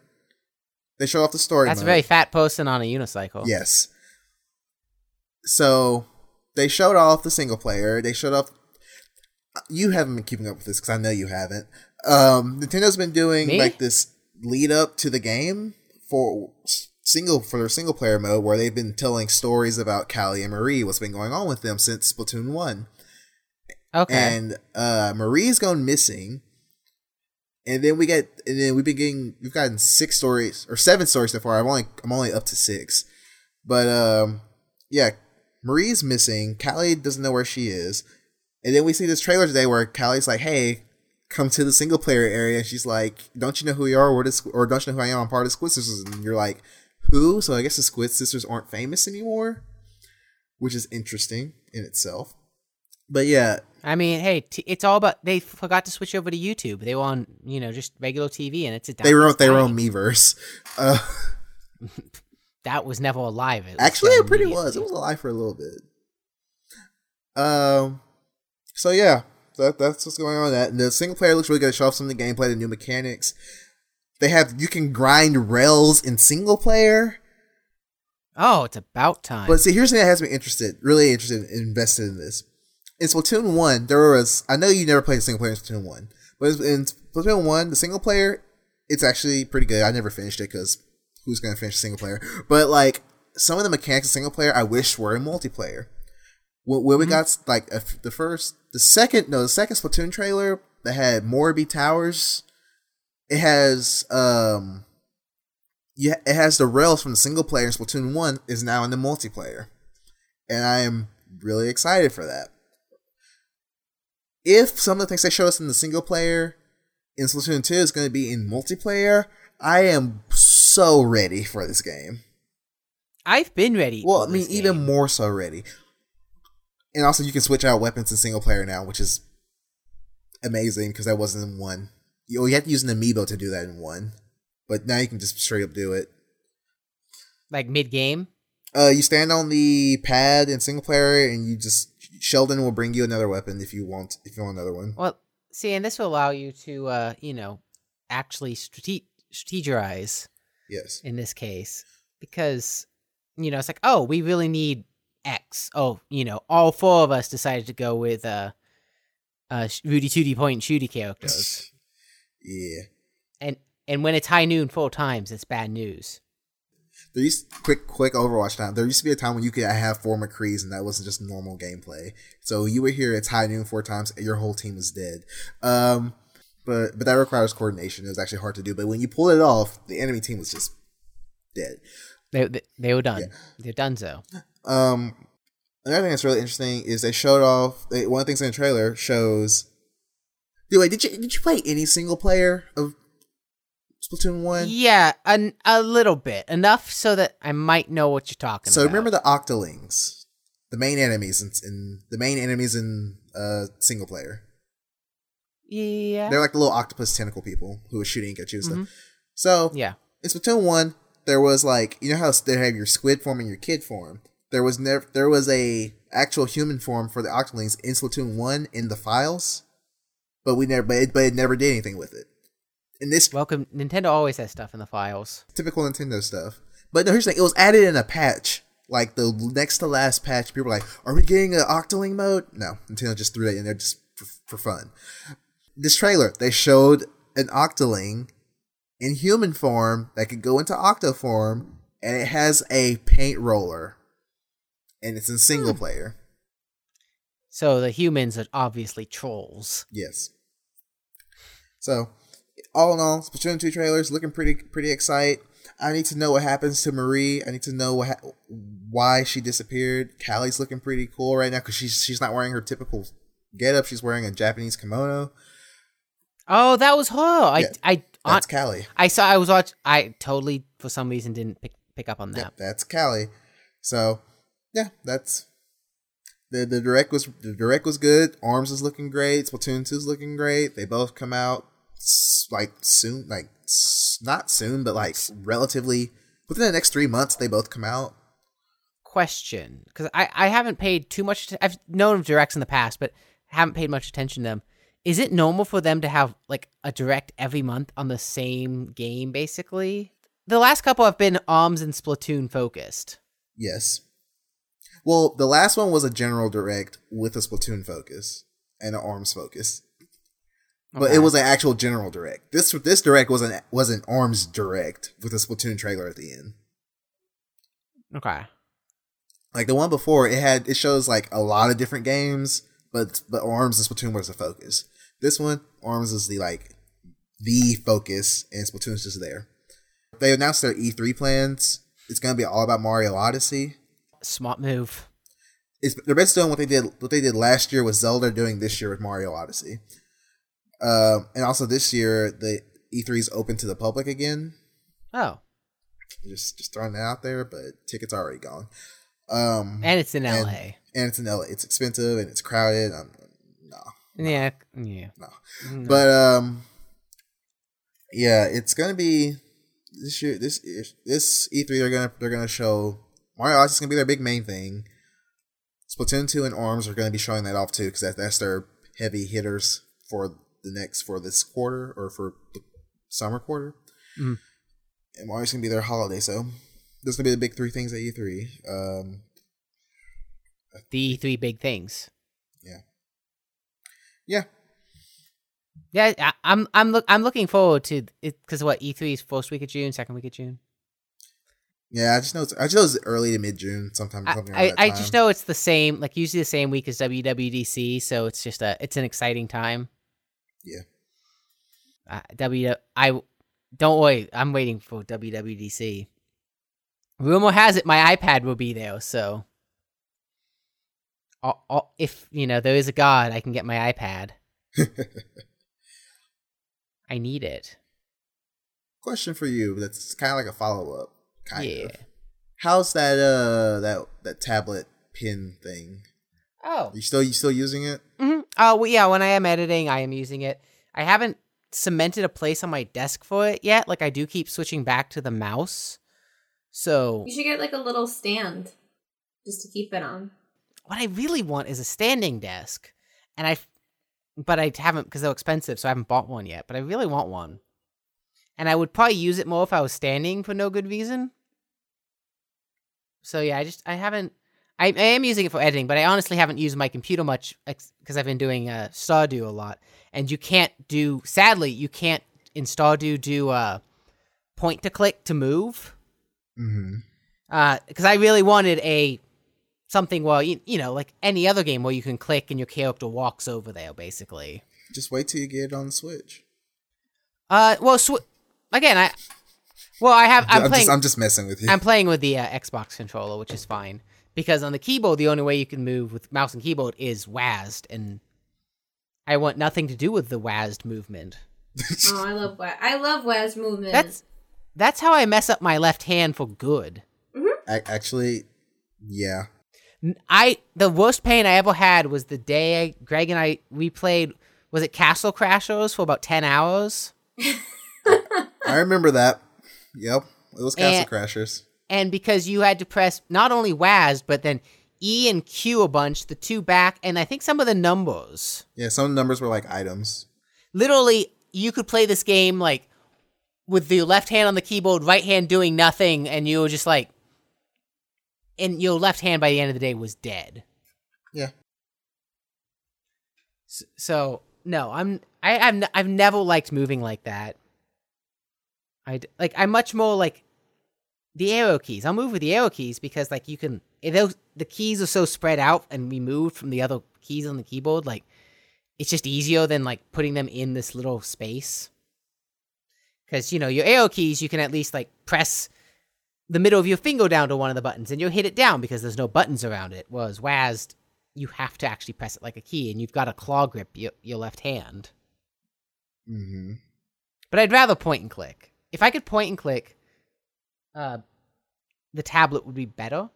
They show off the story. That's a very fat person on a unicycle. Yes. So they showed off the single player. They showed off. You haven't been keeping up with this because I know you haven't. Um, Nintendo's been doing Me? like this lead up to the game for single for their single player mode, where they've been telling stories about Callie and Marie, what's been going on with them since Splatoon one. Okay. and uh Marie's gone missing. And then we get and then we've been getting we've gotten six stories or seven stories so far. I'm only I'm only up to six. But um yeah, Marie's missing. Callie doesn't know where she is. And then we see this trailer today where Callie's like, Hey, come to the single player area and she's like, Don't you know who you are? Or, this, or don't you know who I am? I'm part of the Squid Sisters and you're like, Who? So I guess the Squid Sisters aren't famous anymore. Which is interesting in itself. But yeah, I mean, hey, t- it's all about. They forgot to switch over to YouTube. They were on, you know, just regular TV, and it's a. they wrote their own Miiverse. Uh, That was never alive. It actually, it pretty was. It was alive for a little bit. Um. So yeah, that that's what's going on. That and the single player looks really good. Show off some of the gameplay, the new mechanics. They have you can grind rails in single player. Oh, it's about time. But see, here's the thing that has me interested, really interested, and invested in this. In Splatoon one, there was I know you never played single player in Splatoon one, but in Splatoon one, the single player, it's actually pretty good. I never finished it because who's gonna finish single player? But like some of the mechanics of single player, I wish were in multiplayer. When, when we got like a the first, the second, no, the second Splatoon trailer that had Moray Towers, it has um yeah, it has the rails from the single player in Splatoon 1 is now in the multiplayer. And I am really excited for that. If some of the things they show us in the single player in Splatoon 2 is going to be in multiplayer, I am so ready for this game. I've been ready. Well, I mean, even game. more so ready. And also, you can switch out weapons in single player now, which is amazing because that wasn't in one. You, you have to use an amiibo to do that in one, but now you can just straight up do it. like mid game. Uh, you stand on the pad in single player, and you just Sheldon will bring you another weapon if you want. If you want another one, Well, see, and this will allow you to, uh, you know, actually strate- strategize yes, in this case because, you know, it's like, oh, we really need X. Oh, you know, all four of us decided to go with uh, uh, Rudy Tooty Point Shooty characters, yeah. and and when it's high noon full times, it's bad news. There used quick quick Overwatch time. There used to be a time when you could have four McCrees, and that wasn't just normal gameplay. So you were here. it's high noon four times, and your whole team is dead. Um, but but that requires coordination. It was actually hard to do. But when you pulled it off, the enemy team was just dead. They they, they were done. Yeah. They're done. So Um, another thing that's really interesting is they showed off. They, one of the things in the trailer shows. Dude, wait, did you did you play any single player of Splatoon one? yeah, an, a little bit enough so that I might know what you're talking about. So about. remember the Octolings, the main enemies in, in the main enemies in uh single player. Yeah, They're like the little octopus tentacle people who are shooting at you and stuff. Mhm. So yeah. in Splatoon one, there was like you know how they have your squid form and your kid form. There was never there was a actual human form for the Octolings in Splatoon one in the files, but we never but it, but it never did anything with it. And this Welcome. Nintendo always has stuff in the files. typical Nintendo stuff. But no, here's the thing: it was added in a patch, like the next to last patch. People were like, "Are we getting an Octoling mode?" No, Nintendo just threw that in there just for, for fun. This trailer, they showed an Octoling in human form that could go into Octo form, and it has a paint roller, and it's in single hmm. player. So the humans are obviously trolls. Yes. So, all in all, Splatoon 2 trailers looking pretty pretty excited. I need to know what happens to Marie. I need to know what ha- why she disappeared. Callie's looking pretty cool right now because she's she's not wearing her typical getup. She's wearing a Japanese kimono. Oh, that was her. I Yeah, I on, That's Callie. I saw. I was watch. I totally for some reason didn't pick pick up on that. Yeah, that's Callie. So, yeah, that's the the direct was the direct was good. Arms is looking great. Splatoon 2 is looking great. They both come out like soon, like not soon, but like relatively within the next three months. They both come out. Question, because I I haven't paid too much. att- I've known of directs in the past, but haven't paid much attention to them. Is it normal for them to have like a direct every month on the same game, basically? The last couple have been Arms and Splatoon focused. Yes. Well, the last one was a general direct with a Splatoon focus and an Arms focus. but Okay. it was an actual general direct. This this direct was an was an arms direct with a Splatoon trailer at the end. Okay. Like the one before, it had it shows like a lot of different games, but but arms and Splatoon was the focus. This one, arms is the like the focus, and Splatoon's just there. They announced their E3 plans. It's gonna be all about Mario Odyssey. Smart move. It's they're basically doing what they did what they did last year with Zelda, doing this year with Mario Odyssey. Um, and also this year, the E3 is open to the public again. Oh, Just just throwing that out there, but tickets are already gone. Um, and it's in LA. and it's in LA. It's expensive and it's crowded. Um, no, yeah, yeah. no. No. But um, yeah, it's gonna be this year. This this E three they're gonna they're gonna show Mario Odyssey is gonna be their big main thing. Splatoon two and Arms are gonna be showing that off too because that, that's their heavy hitters for the next for this quarter or for the summer quarter. Mhm. And Mario's gonna be their holiday, so those gonna be the big three things at E three. Um, the three big things. Yeah, Yeah, I, I'm I'm look I'm looking forward to it because what E3 is first week of June, second week of June. yeah. I just know it's I just know it's early to mid June, sometime. I, something I, I just know it's the same, like usually the same week as WWDC, so it's just a it's an exciting time. Yeah. Uh, W I don't worry, I'm waiting for WWDC. Rumor has it my iPad will be there, so I'll- I'll- if you know there is a god, I can get my iPad. I need it. Question for you. That's kind of like a follow up. Kind yeah. of. How's that uh that that tablet pin thing? Oh. You still you still using it? hmm Oh well, yeah. When I am editing, I am using it. I haven't cemented a place on my desk for it yet. Like I do keep switching back to the mouse. So You should get like a little stand just to keep it on. What I really want is a standing desk, and I, but I haven't because they're expensive, so I haven't bought one yet. But I really want one, and I would probably use it more if I was standing for no good reason. So yeah, I just I haven't. I, I am using it for editing, but I honestly haven't used my computer much because I've been doing uh, Stardew a lot, and you can't do. Sadly, you can't in Stardew do uh, point to click to move Mm-hmm. because I really wanted a something well, you, you know, like any other game where you can click and your character walks over there, basically. Just wait till you get it on the Switch. Uh, well, sw- again, I well, I have I'm, I'm, playing just I'm just messing with you. I'm playing with the uh, Xbox controller, which is fine because on the keyboard, the only way you can move with mouse and keyboard is WASD, and I want nothing to do with the WASD movement. Oh, I love Waz. I love Waz movement. That's that's how I mess up my left hand for good. A- actually, yeah. I the worst pain I ever had was the day I, Greg and I we played was it Castle Crashers for about ten hours, I remember that. Yep, it was Castle And- Crashers. and because you had to press not only WASD but then E and Q a bunch, the two back, and I think some of the numbers. Yeah, some numbers were like items. Literally, you could play this game like with the left hand on the keyboard, right hand doing nothing, and you were just like, and your left hand by the end of the day was dead. Yeah. S- So no, I'm I I've n- I've never liked moving like that. I like I'm much more like the arrow keys. I'll move with the arrow keys because like you can eh, those the keys are so spread out and removed from the other keys on the keyboard. Like it's just easier than like putting them in this little space. Because you know your arrow keys, you can at least like press the middle of your finger down to one of the buttons and you'll hit it down because there's no buttons around it. Whereas WASD, you have to actually press it like a key and you've got to claw grip your, your left hand. Mm-hmm. But I'd rather point and click. If I could point and click, uh, the tablet would be better.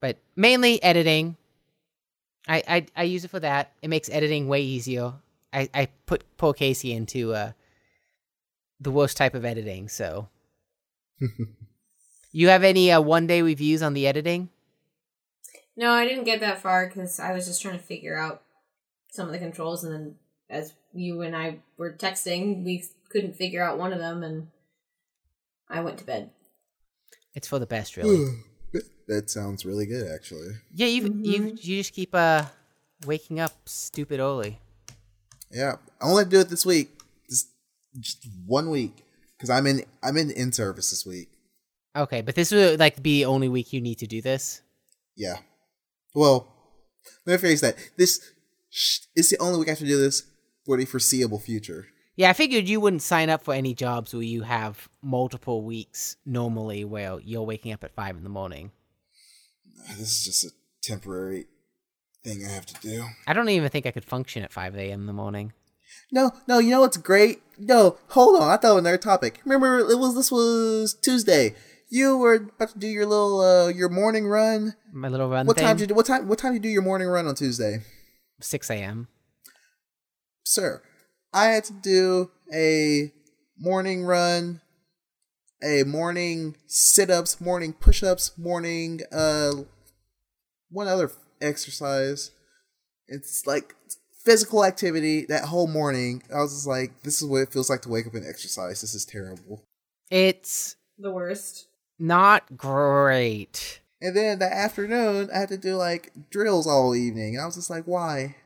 But mainly editing. I, I I use it for that. It makes editing way easier. I, I put poor Casey into uh, the worst type of editing, so. you have any uh, one day reviews on the editing? no, I didn't get that far because I was just trying to figure out some of the controls, and then as you and I were texting, we couldn't figure out one of them, and I went to bed. It's for the best, really. that sounds really good, actually. yeah, you you Mhm. you just keep uh waking up stupid early. Yeah, I only do it this week. Just, just one week because I'm in I'm in in service this week. Okay, but this would like be the only week you need to do this. Yeah. Well, let me rephrase that. This is the only week I have to do this for the foreseeable future. Yeah, I figured you wouldn't sign up for any jobs where you have multiple weeks normally where you're waking up at five in the morning. This is just a temporary thing I have to do. I don't even think I could function at five a.m. in the morning. No, no, you know what's great? No, hold on. I thought of another topic. Remember, it was this was Tuesday. You were about to do your little uh your morning run. My little run. What thing, time did you do? What time? What time did you do your morning run on Tuesday, Six a.m. sir? I had to do a morning run, a morning sit-ups, morning push-ups, morning uh, one other exercise. It's like physical activity that whole morning. I was just like, this is what it feels like to wake up and exercise. This is terrible. It's The worst. not great. And then the afternoon, I had to do like drills all evening. And I was just like, why?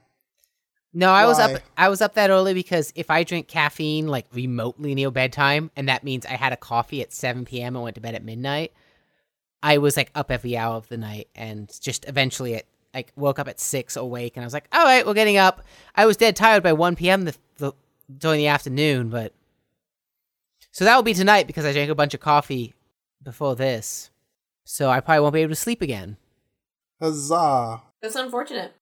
No, I was up. I was up that early because if I drink caffeine like remotely near bedtime, and that means I had a coffee at seven p.m. and went to bed at midnight, I was like up every hour of the night, and just eventually at like woke up at six awake, and I was like, all right, we're getting up. I was dead tired by one p.m. The, the during the afternoon, but so that will be tonight because I drank a bunch of coffee before this, so I probably won't be able to sleep again. Huzzah! That's unfortunate.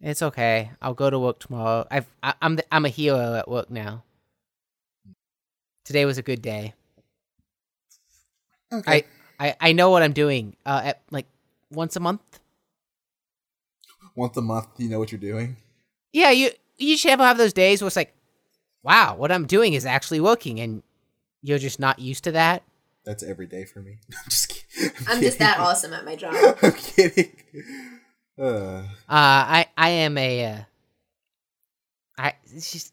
It's okay. I'll go to work tomorrow. I've I, I'm the, I'm a hero at work now. Today was a good day. Okay. I I know what I'm doing. Uh, at like once a month. Once a month, you know what you're doing. Yeah, you you should ever have those days where it's like, wow, what I'm doing is actually working, and you're just not used to that. That's every day for me. I'm just kidding. I'm just that awesome at my job. I'm kidding. Uh, Uh, I I am a. Uh, I it's just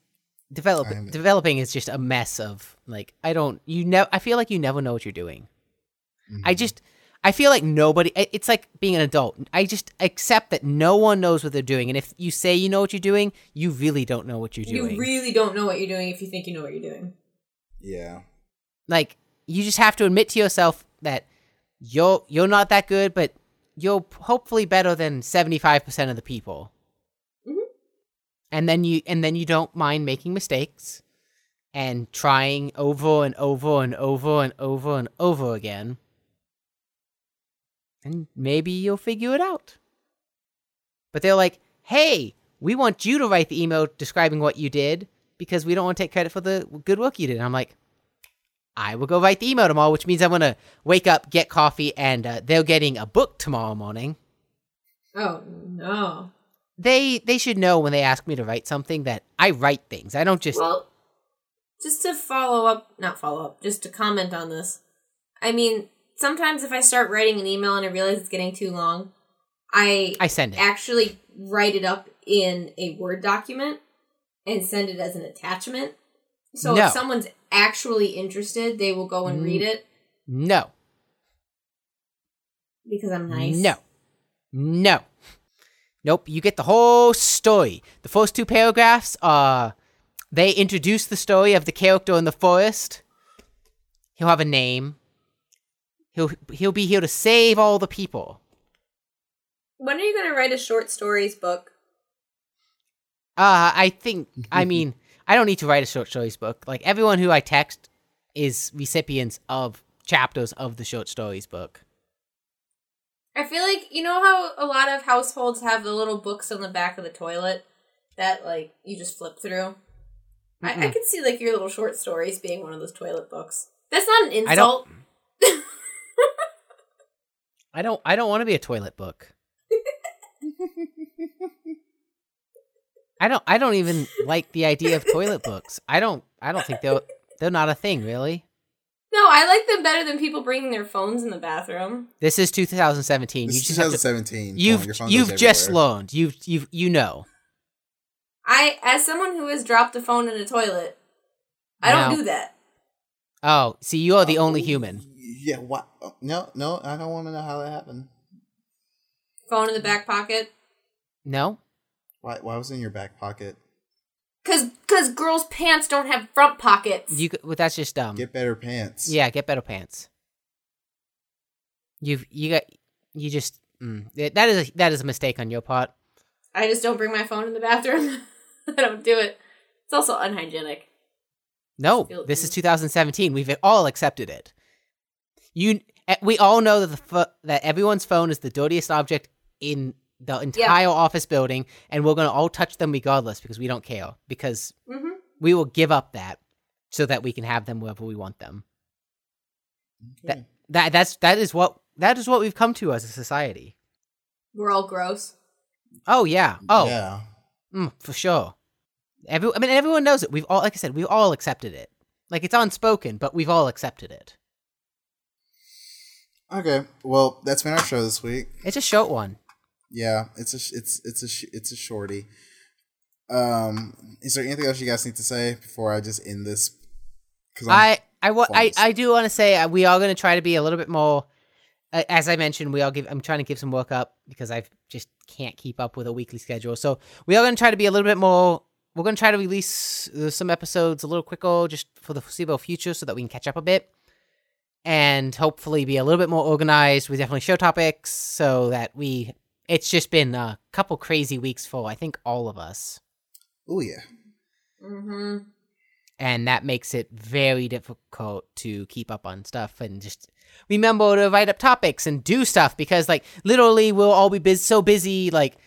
develop I developing is just a mess of like I don't you never I feel like you never know what you're doing. I mhm. just I feel like nobody it's like being an adult. I just accept that no one knows what they're doing and if you say you know what you're doing, you really don't know what you're doing. You really don't know what you're doing if you think you know what you're doing. yeah. like you just have to admit to yourself that you're you're not that good, but you're hopefully better than 75% of the people. Mhm. And then you and then you don't mind making mistakes and trying over and over and over and over and over again. And maybe you'll figure it out. But they're like, "Hey, we want you to write the email describing what you did because we don't want to take credit for the good work you did." And I'm like, I will go write the email tomorrow, which means I'm gonna wake up, get coffee, and uh, they're getting a book tomorrow morning. Oh no. They they should know when they ask me to write something that I write things. I don't just Well, just to follow up, not follow up, just to comment on this. I mean, sometimes if I start writing an email and I realize it's getting too long, I I send it. actually write it up in a Word document and send it as an attachment. So No. if someone's actually interested, they will go and read it No, because I'm nice. no, no, nope. You get the whole story. The first two paragraphs are they introduce the story of the character in the forest. He'll have a name. He'll he'll be here to save all the people. When are you going to write a short stories book? Uh, I think, I mean, I don't need to write a short stories book. Like, everyone who I text is recipients of chapters of the short stories book. I feel like you know how a lot of households have the little books on the back of the toilet that like you just flip through. I, I Mm-mm. could see like your little short stories being one of those toilet books. That's not an I don't- insult. I don't, I don't want to be a toilet book. I don't, I don't even like the idea of toilet books. I don't, I don't think they're, they're not a thing, really. No, I like them better than people bringing their phones in the bathroom. This is 2017. This you is just have to, 2017. you've, Phone, you've just everywhere. learned. You've, you've, you know. I, as someone who has dropped a phone in a toilet, I don't do that. Oh, see, you are the only oh. human. Yeah. What? No, no. I don't want to know how that happened. Phone in the back pocket. No, Why? Why was it in your back pocket? Cause, cause girls' pants don't have front pockets. You c- well, that's just dumb. Get better pants. yeah, get better pants. You've you got you just mm, that is a, that is a mistake on your part. I just don't bring my phone in the bathroom. I don't do it. It's also unhygienic. No, Feel- this is 2017. We've all accepted it. You, eh, we all know that the pho- that everyone's phone is the dirtiest object in the entire office building, and we're gonna all touch them regardless because we don't care because Mm-hmm. we will give up that so that we can have them wherever we want them. Okay. That that's that is what that is what we've come to as a society. We're all gross. Oh yeah. Oh, Yeah. mm, for sure. Every, I mean, everyone knows it. We've all, like I said, we've all accepted it. Like it's unspoken, but we've all accepted it. Okay. Well, that's been our show this week. It's a short one. Yeah, it's a it's it's a it's a shorty. Um, is there anything else you guys need to say before I just end this? Because I I, wa- I I do want to say uh, we are going to try to be a little bit more. Uh, as I mentioned, we all give. I'm trying to give some work up because I just can't keep up with a weekly schedule. So we are going to try to be a little bit more. We're going to try to release uh, some episodes a little quicker, just for the foreseeable future, so that we can catch up a bit, and hopefully be a little bit more organized with definitely show topics, so that we. It's just been a couple crazy weeks for I think all of us. oh yeah, Mm-hmm. and that makes it very difficult to keep up on stuff and just remember to write up topics and do stuff because like literally we'll all be bus- so busy like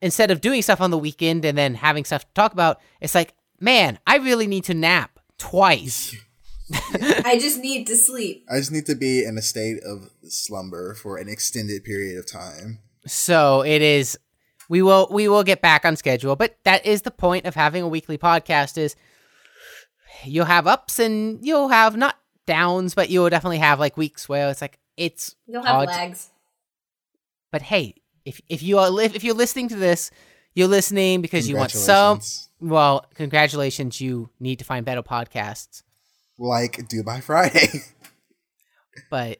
instead of doing stuff on the weekend and then having stuff to talk about it's like man i really need to nap twice I just need to sleep. I just need to be in a state of slumber for an extended period of time. so it is we will we will get back on schedule but that is the point of having a weekly podcast is you'll have ups and you'll have not downs but you'll definitely have like weeks where it's like it's You'll have hard to- lags. But hey, if if you are li- if you're listening to this, you're listening because you want some. Well, congratulations! You need to find better podcasts. Like do by Friday. But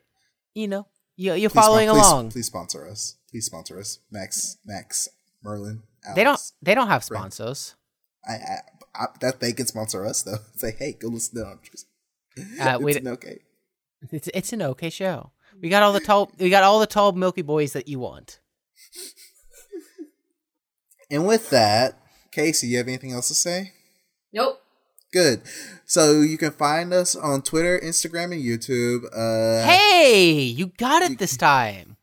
you know, you, you're Please following please- along. Please sponsor us. Please sponsor us. Max, Max, Merlin. Alex. They don't. They don't have sponsors. I, I, I, that they can sponsor us though. Say, hey, go listen to Unobtrusive. Uh, it's we- an okay. It's it's an okay show. We got all the tall. We got all the tall Milky Boys that you want. And with that, Casey, you have anything else to say? Nope. Good. So you can find us on Twitter, Instagram, and YouTube. Uh, hey, you got it this time.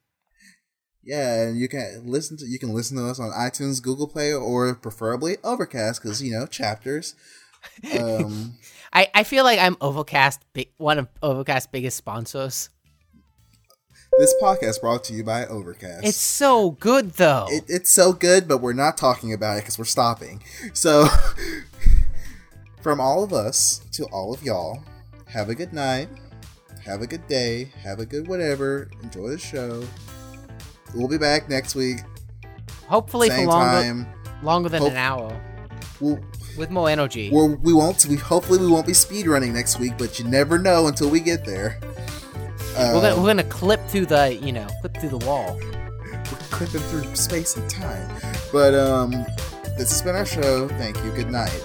Yeah, and you can listen to you can listen to us on iTunes, Google Play, or preferably Overcast because you know chapters. Um, I, I feel like I'm Overcast, big, one of Overcast's biggest sponsors. this podcast brought to you by Overcast. It's so good though. it, it's so good, but we're not talking about it because we're stopping. So, from all of us to all of y'all, have a good night, have a good day, have a good whatever. Enjoy the show. We'll be back next week, Hopefully for same longer time. longer than Hope- an hour We'll, with more energy. we're, we won't. We hopefully we won't be speed running next week, but you never know until we get there. Uh, We're gonna, we're gonna clip through the you know clip through the wall. we're clipping through space and time. But um, this has been our show. Thank you. Good night.